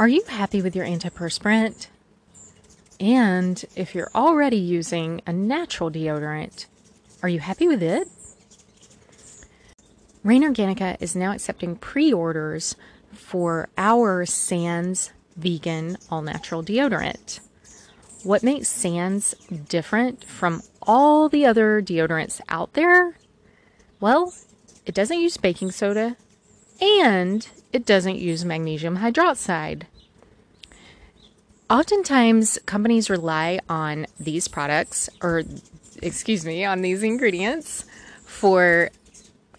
Are you happy with your antiperspirant? And if you're already using a natural deodorant, are you happy with it? Rain Organica is now accepting pre orders for our Sans vegan all natural deodorant. What makes Sans different from all the other deodorants out there? Well, it doesn't use baking soda and it doesn't use magnesium hydroxide. Oftentimes, companies rely on these products, or excuse me, on these ingredients for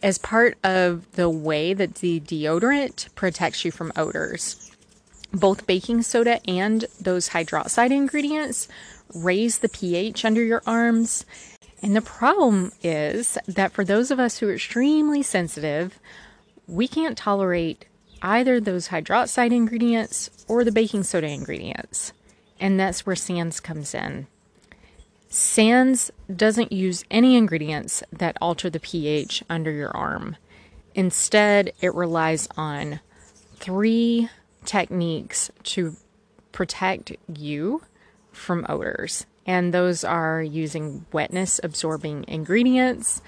as part of the way that the deodorant protects you from odors. Both baking soda and those hydroxide ingredients raise the pH under your arms. And the problem is that for those of us who are extremely sensitive, we can't tolerate either those hydroxide ingredients or the baking soda ingredients. And that's where Sans comes in. Sans doesn't use any ingredients that alter the pH under your arm. Instead, it relies on three techniques to protect you from odors. And those are using wetness absorbing ingredients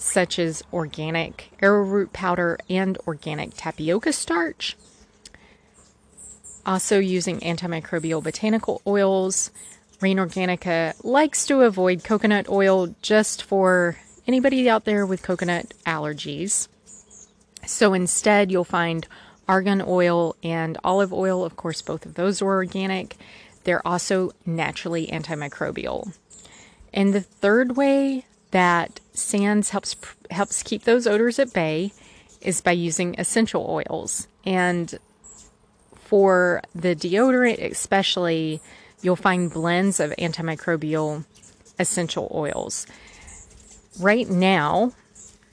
such as organic arrowroot powder and organic tapioca starch. Also, using antimicrobial botanical oils. Rain Organica likes to avoid coconut oil just for anybody out there with coconut allergies. So instead, you'll find argan oil and olive oil. Of course, both of those are organic. They're also naturally antimicrobial. And the third way that Sans helps helps keep those odors at bay is by using essential oils. And for the deodorant especially, you'll find blends of antimicrobial essential oils. Right now,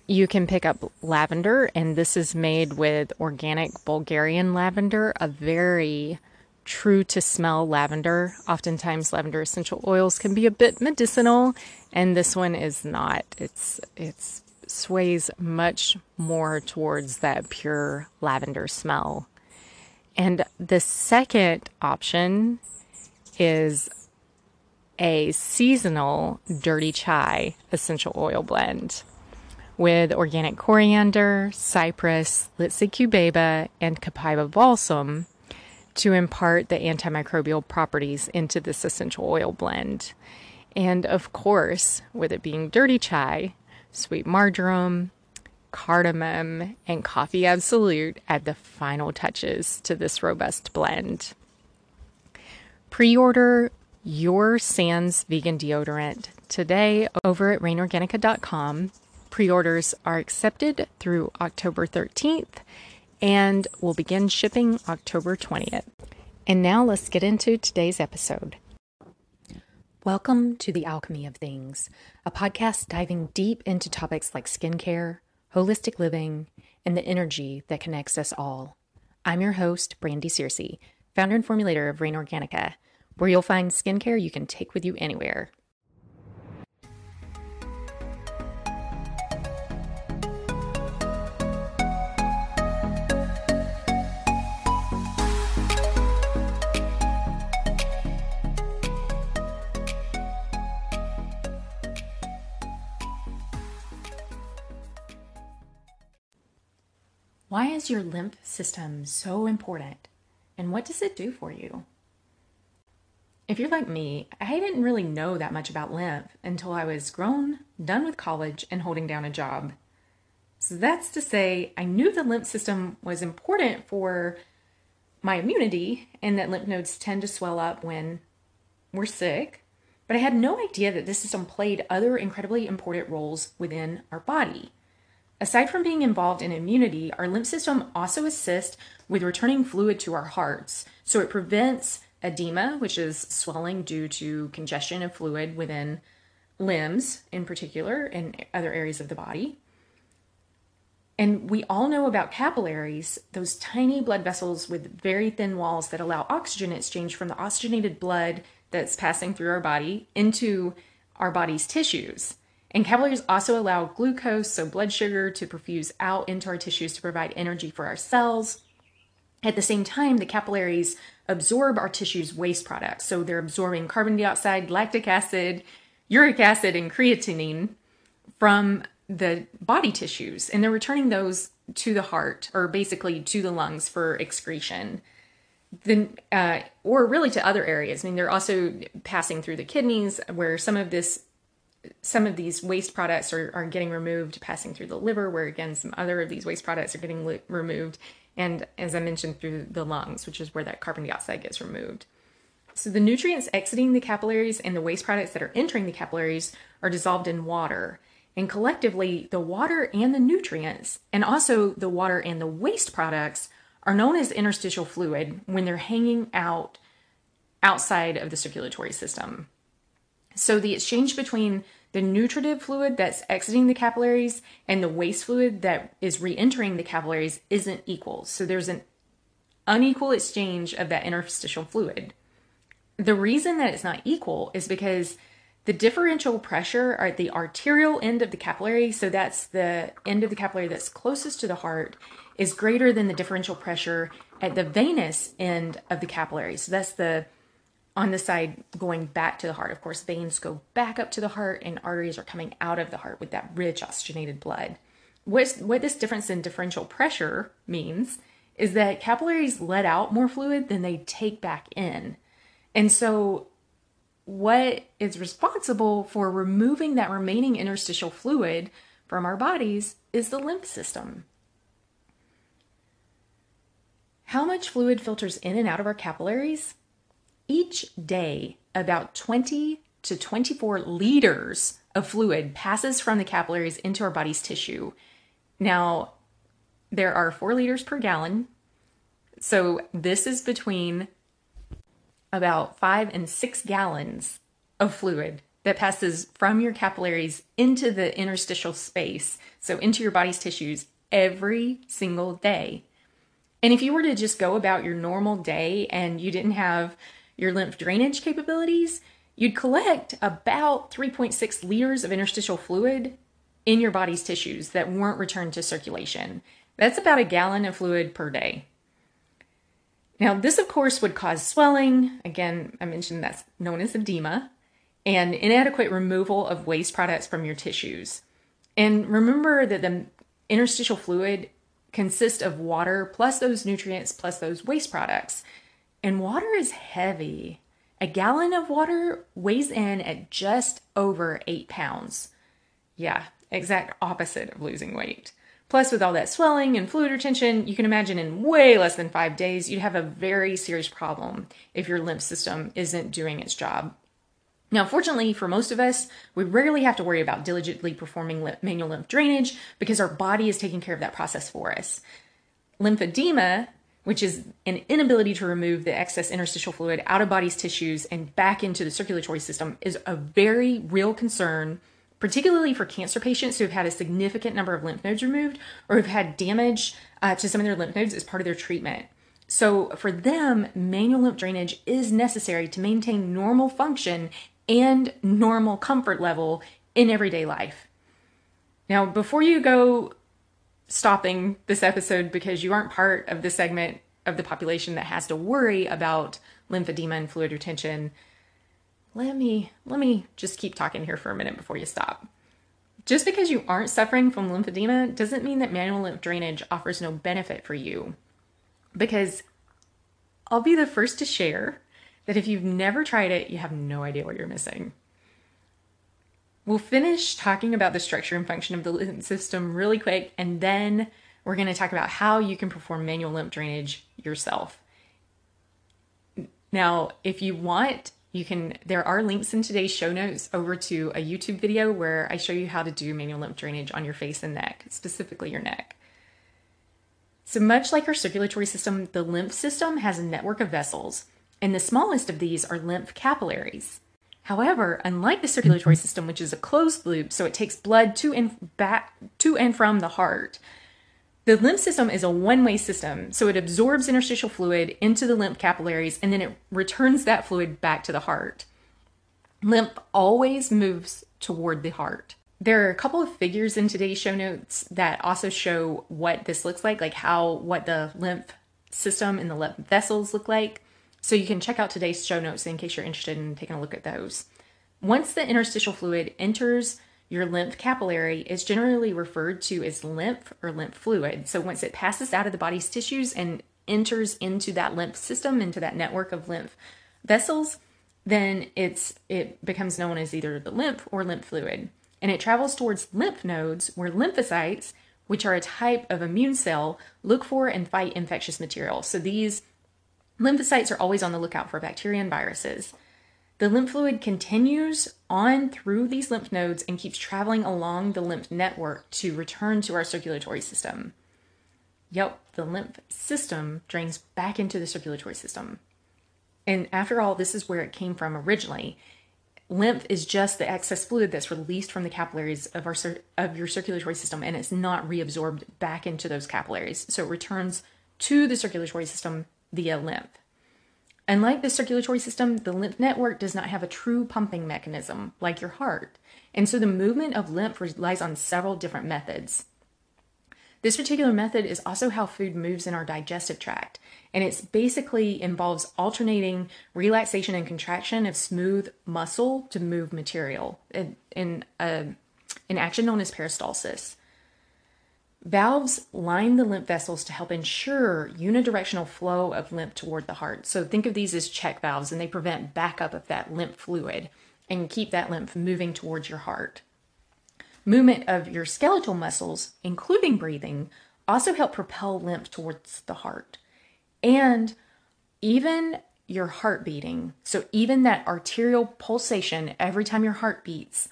you can pick up lavender, and this is made with organic Bulgarian lavender, a very true to smell lavender. Oftentimes, lavender essential oils can be a bit medicinal, and this one is not. It's it's sways much more towards that pure lavender smell. And the second option is a seasonal dirty chai essential oil blend with organic coriander, cypress, Litsea cubeba, and copaiba balsam to impart the antimicrobial properties into this essential oil blend. And of course, with it being dirty chai, sweet marjoram, cardamom, and coffee absolute add the final touches to this robust blend. Pre order your Sans vegan deodorant today over at rainorganica.com. Pre orders are accepted through October 13th and will begin shipping October 20th. And now let's get into today's episode. Welcome to The Alchemy of Things, a podcast diving deep into topics like skincare, holistic living, and the energy that connects us all. I'm your host, Brandy Searcy, founder and formulator of Rain Organica, where you'll find skincare you can take with you anywhere. Why is your lymph system so important? And what does it do for you? If you're like me, I didn't really know that much about lymph until I was grown, done with college, and holding down a job. So that's to say, I knew the lymph system was important for my immunity and that lymph nodes tend to swell up when we're sick, but I had no idea that this system played other incredibly important roles within our body. Aside from being involved in immunity, our lymph system also assists with returning fluid to our hearts. So it prevents edema, which is swelling due to congestion of fluid within limbs in particular and other areas of the body. And we all know about capillaries, those tiny blood vessels with very thin walls that allow oxygen exchange from the oxygenated blood that's passing through our body into our body's tissues. And capillaries also allow glucose, so blood sugar, to perfuse out into our tissues to provide energy for our cells At the same time, the capillaries absorb our tissue's waste products. So they're absorbing carbon dioxide, lactic acid, uric acid, and creatinine from the body tissues, and they're returning those to the heart or basically to the lungs for excretion. Then, uh, or really to other areas. I mean, they're also passing through the kidneys, where some of this, some of these waste products are, are getting removed, passing through the liver, where again some other of these waste products are getting li- removed, and as I mentioned, through the lungs, which is where that carbon dioxide gets removed. So the nutrients exiting the capillaries and the waste products that are entering the capillaries are dissolved in water. And collectively, the water and the nutrients, and also the water and the waste products, are known as interstitial fluid when they're hanging out outside of the circulatory system. So the exchange between the nutritive fluid that's exiting the capillaries and the waste fluid that is re entering the capillaries isn't equal. So there's an unequal exchange of that interstitial fluid. The reason that it's not equal is because the differential pressure at the arterial end of the capillary, so that's the end of the capillary that's closest to the heart, is greater than the differential pressure at the venous end of the capillary. So that's the on the side going back to the heart. Of course, veins go back up to the heart and arteries are coming out of the heart with that rich oxygenated blood. What's, what this difference in differential pressure means is that capillaries let out more fluid than they take back in. And so what is responsible for removing that remaining interstitial fluid from our bodies is the lymph system. How much fluid filters in and out of our capillaries? Each day, about 20 to 24 liters of fluid passes from the capillaries into our body's tissue. Now, there are four liters per gallon. So, this is between about five and six gallons of fluid that passes from your capillaries into the interstitial space, so into your body's tissues every single day. And if you were to just go about your normal day and you didn't have your lymph drainage capabilities, you'd collect about 3.6 liters of interstitial fluid in your body's tissues that weren't returned to circulation. That's about a gallon of fluid per day. Now, this, of course, would cause swelling. Again, I mentioned that's known as edema, and inadequate removal of waste products from your tissues. And remember that the interstitial fluid consists of water plus those nutrients plus those waste products. And water is heavy. A gallon of water weighs in at just over eight pounds. Yeah, exact opposite of losing weight. Plus, with all that swelling and fluid retention, you can imagine in way less than five days, you'd have a very serious problem if your lymph system isn't doing its job. Now, fortunately for most of us, we rarely have to worry about diligently performing manual lymph drainage because our body is taking care of that process for us. Lymphedema, which is an inability to remove the excess interstitial fluid out of body's tissues and back into the circulatory system, is a very real concern particularly for cancer patients who have had a significant number of lymph nodes removed or have had damage uh, to some of their lymph nodes as part of their treatment. So, for them, manual lymph drainage is necessary to maintain normal function and normal comfort level in everyday life. Now, before you go stopping this episode because you aren't part of the segment of the population that has to worry about lymphedema and fluid retention, let me let me just keep talking here for a minute before you stop. Just because you aren't suffering from lymphedema doesn't mean that manual lymph drainage offers no benefit for you. Because I'll be the first to share that if you've never tried it, you have no idea what you're missing. We'll finish talking about the structure and function of the lymph system really quick, and then we're going to talk about how you can perform manual lymph drainage yourself. Now, if you want you can there are links in today's show notes over to a youtube video where i show you how to do manual lymph drainage on your face and neck specifically your neck so much like our circulatory system the lymph system has a network of vessels and the smallest of these are lymph capillaries however unlike the circulatory system which is a closed loop so it takes blood to and back to and from the heart the lymph system is a one way system, so it absorbs interstitial fluid into the lymph capillaries and then it returns that fluid back to the heart. Lymph always moves toward the heart. There are a couple of figures in today's show notes that also show what this looks like, like how what the lymph system and the lymph vessels look like. So you can check out today's show notes in case you're interested in taking a look at those. Once the interstitial fluid enters your lymph capillary, is generally referred to as lymph or lymph fluid. So once it passes out of the body's tissues and enters into that lymph system, into that network of lymph vessels, then it's it becomes known as either the lymph or lymph fluid. And it travels towards lymph nodes where lymphocytes, which are a type of immune cell, look for and fight infectious material. So these lymphocytes are always on the lookout for bacteria and viruses. The lymph fluid continues on through these lymph nodes and keeps traveling along the lymph network to return to our circulatory system. Yep, the lymph system drains back into the circulatory system. And after all, this is where it came from originally. Lymph is just the excess fluid that's released from the capillaries of our of your circulatory system and it's not reabsorbed back into those capillaries. So it returns to the circulatory system via lymph. Unlike the circulatory system, the lymph network does not have a true pumping mechanism like your heart. And so the movement of lymph relies on several different methods. This particular method is also how food moves in our digestive tract, and it basically involves alternating relaxation and contraction of smooth muscle to move material in, in uh, an action known as peristalsis. Valves line the lymph vessels to help ensure unidirectional flow of lymph toward the heart. So think of these as check valves, and they prevent backup of that lymph fluid and keep that lymph moving towards your heart. Movement of your skeletal muscles, including breathing, also help propel lymph towards the heart. And even your heart beating, so even that arterial pulsation every time your heart beats,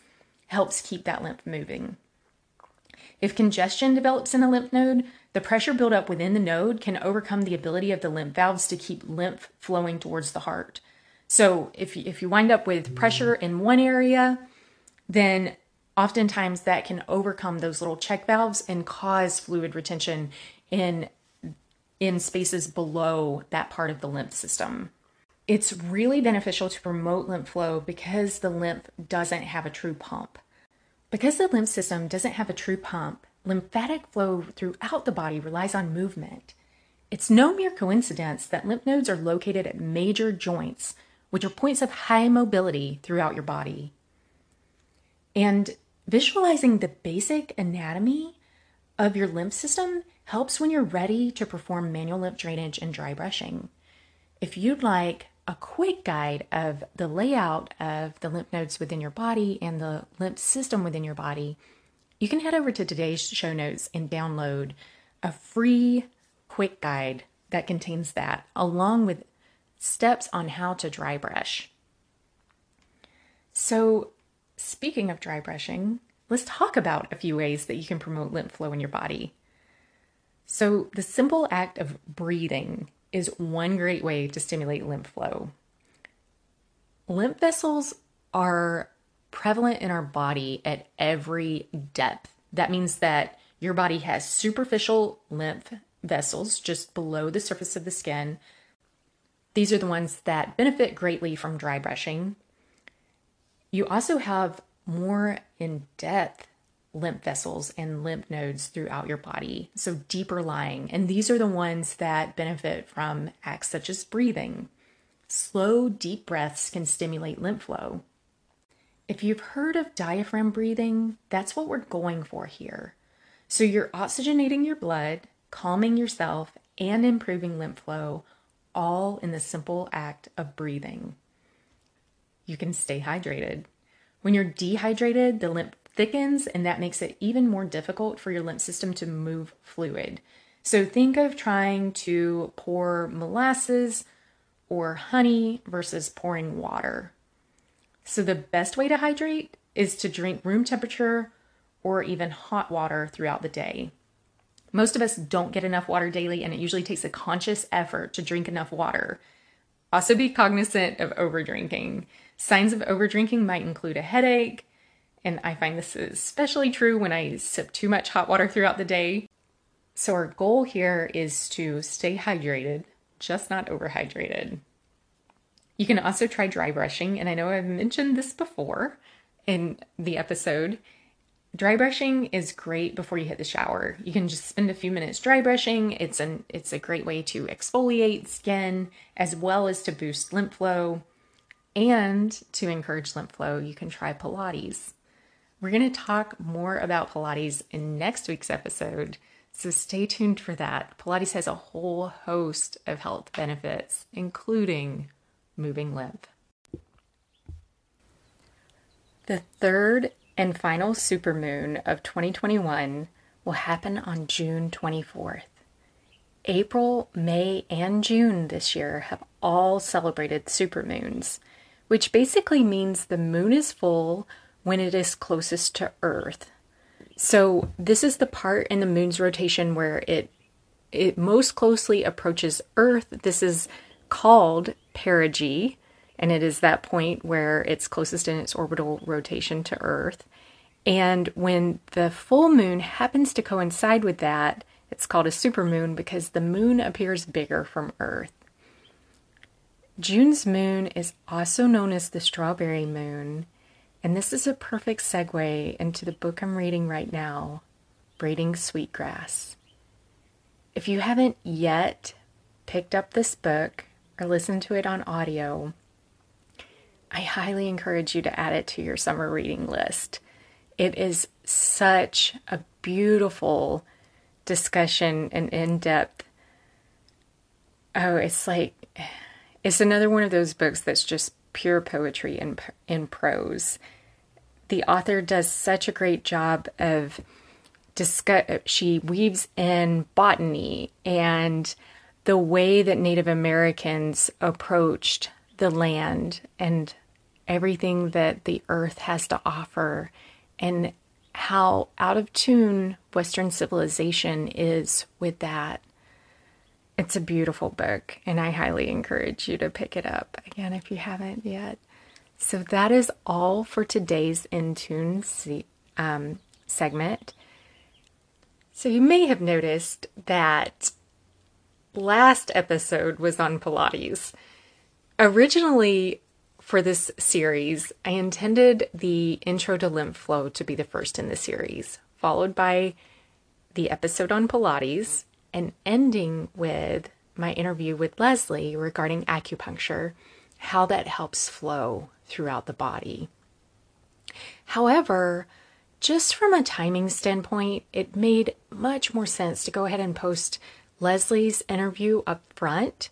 helps keep that lymph moving. If congestion develops in a lymph node, the pressure buildup within the node can overcome the ability of the lymph valves to keep lymph flowing towards the heart. So if, if you wind up with pressure in one area, then oftentimes that can overcome those little check valves and cause fluid retention in in spaces below that part of the lymph system. It's really beneficial to promote lymph flow because the lymph doesn't have a true pump. Because the lymph system doesn't have a true pump, lymphatic flow throughout the body relies on movement. It's no mere coincidence that lymph nodes are located at major joints, which are points of high mobility throughout your body. And Visualizing the basic anatomy of your lymph system helps when you're ready to perform manual lymph drainage and dry brushing. If you'd like a quick guide of the layout of the lymph nodes within your body and the lymph system within your body, you can head over to today's show notes and download a free quick guide that contains that, along with steps on how to dry brush. So, Speaking of dry brushing, let's talk about a few ways that you can promote lymph flow in your body. So, the simple act of breathing is one great way to stimulate lymph flow. Lymph vessels are prevalent in our body at every depth. That means that your body has superficial lymph vessels just below the surface of the skin. These are the ones that benefit greatly from dry brushing. You also have more in depth lymph vessels and lymph nodes throughout your body, so deeper lying. And these are the ones that benefit from acts such as breathing. Slow, deep breaths can stimulate lymph flow. If you've heard of diaphragm breathing, that's what we're going for here. So you're oxygenating your blood, calming yourself, and improving lymph flow, all in the simple act of breathing you can stay hydrated. When you're dehydrated, the lymph thickens, and that makes it even more difficult for your lymph system to move fluid. So think of trying to pour molasses or honey versus pouring water. So the best way to hydrate is to drink room temperature or even hot water throughout the day. Most of us don't get enough water daily, and it usually takes a conscious effort to drink enough water. Also, be cognizant of overdrinking. Signs of overdrinking might include a headache, and I find this is especially true when I sip too much hot water throughout the day. So, our goal here is to stay hydrated, just not overhydrated. You can also try dry brushing, and I know I've mentioned this before in the episode. dry brushing is great before you hit the shower. You can just spend a few minutes dry brushing. It's an it's a great way to exfoliate skin as well as to boost lymph flow and to encourage lymph flow. You can try Pilates. We're going to talk more about Pilates in next week's episode, so stay tuned for that. Pilates has a whole host of health benefits, including moving lymph. The third and final supermoon of 2021 will happen on June 24th. April, May, and June this year have all celebrated supermoons, which basically means the moon is full when it is closest to Earth. So, this is the part in the moon's rotation where it it most closely approaches Earth. This is called perigee, and it is that point where it's closest in its orbital rotation to Earth. And when the full moon happens to coincide with that, it's called a supermoon because the moon appears bigger from Earth. June's moon is also known as the strawberry moon, and this is a perfect segue into the book I'm reading right now, Braiding Sweetgrass. If you haven't yet picked up this book or listened to it on audio, I highly encourage you to add it to your summer reading list. It is such a beautiful discussion and in depth. Oh, it's like, it's another one of those books that's just pure poetry in, in prose. The author does such a great job of discuss, she weaves in botany and the way that Native Americans approached the land and everything that the earth has to offer and how out of tune Western civilization is with that. It's a beautiful book, and I highly encourage you to pick it up again if you haven't yet. So, that is all for today's In Tune um, segment. So, you may have noticed that last episode was on Pilates. Originally, for this series, I intended the intro to lymph flow to be the first in the series, followed by the episode on Pilates, and ending with my interview with Leslie regarding acupuncture, how that helps flow throughout the body. However, just from a timing standpoint, it made much more sense to go ahead and post Leslie's interview up front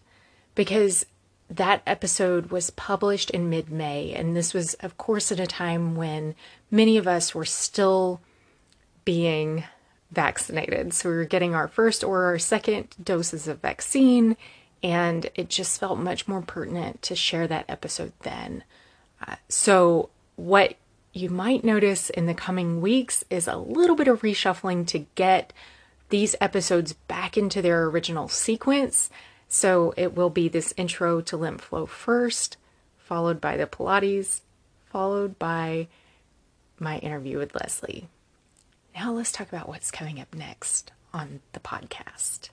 because that episode was published in mid May, and this was, of course, at a time when many of us were still being vaccinated. So we were getting our first or our second doses of vaccine, and it just felt much more pertinent to share that episode then. Uh, so, what you might notice in the coming weeks is a little bit of reshuffling to get these episodes back into their original sequence. So it will be this intro to lymph flow first, followed by the Pilates, followed by my interview with Leslie. Now let's talk about what's coming up next on the podcast.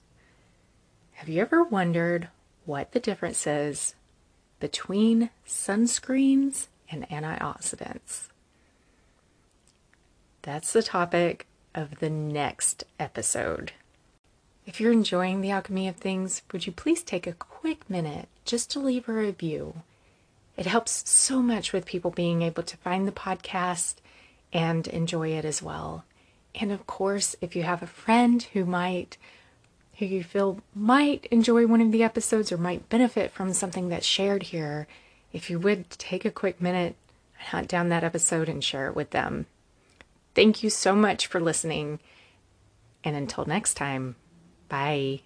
Have you ever wondered what the difference is between sunscreens and antioxidants? That's the topic of the next episode. If you're enjoying the alchemy of things, would you please take a quick minute just to leave a review? It helps so much with people being able to find the podcast and enjoy it as well. And of course, if you have a friend who might who you feel might enjoy one of the episodes or might benefit from something that's shared here, if you would take a quick minute and hunt down that episode and share it with them. Thank you so much for listening. And until next time, Bye.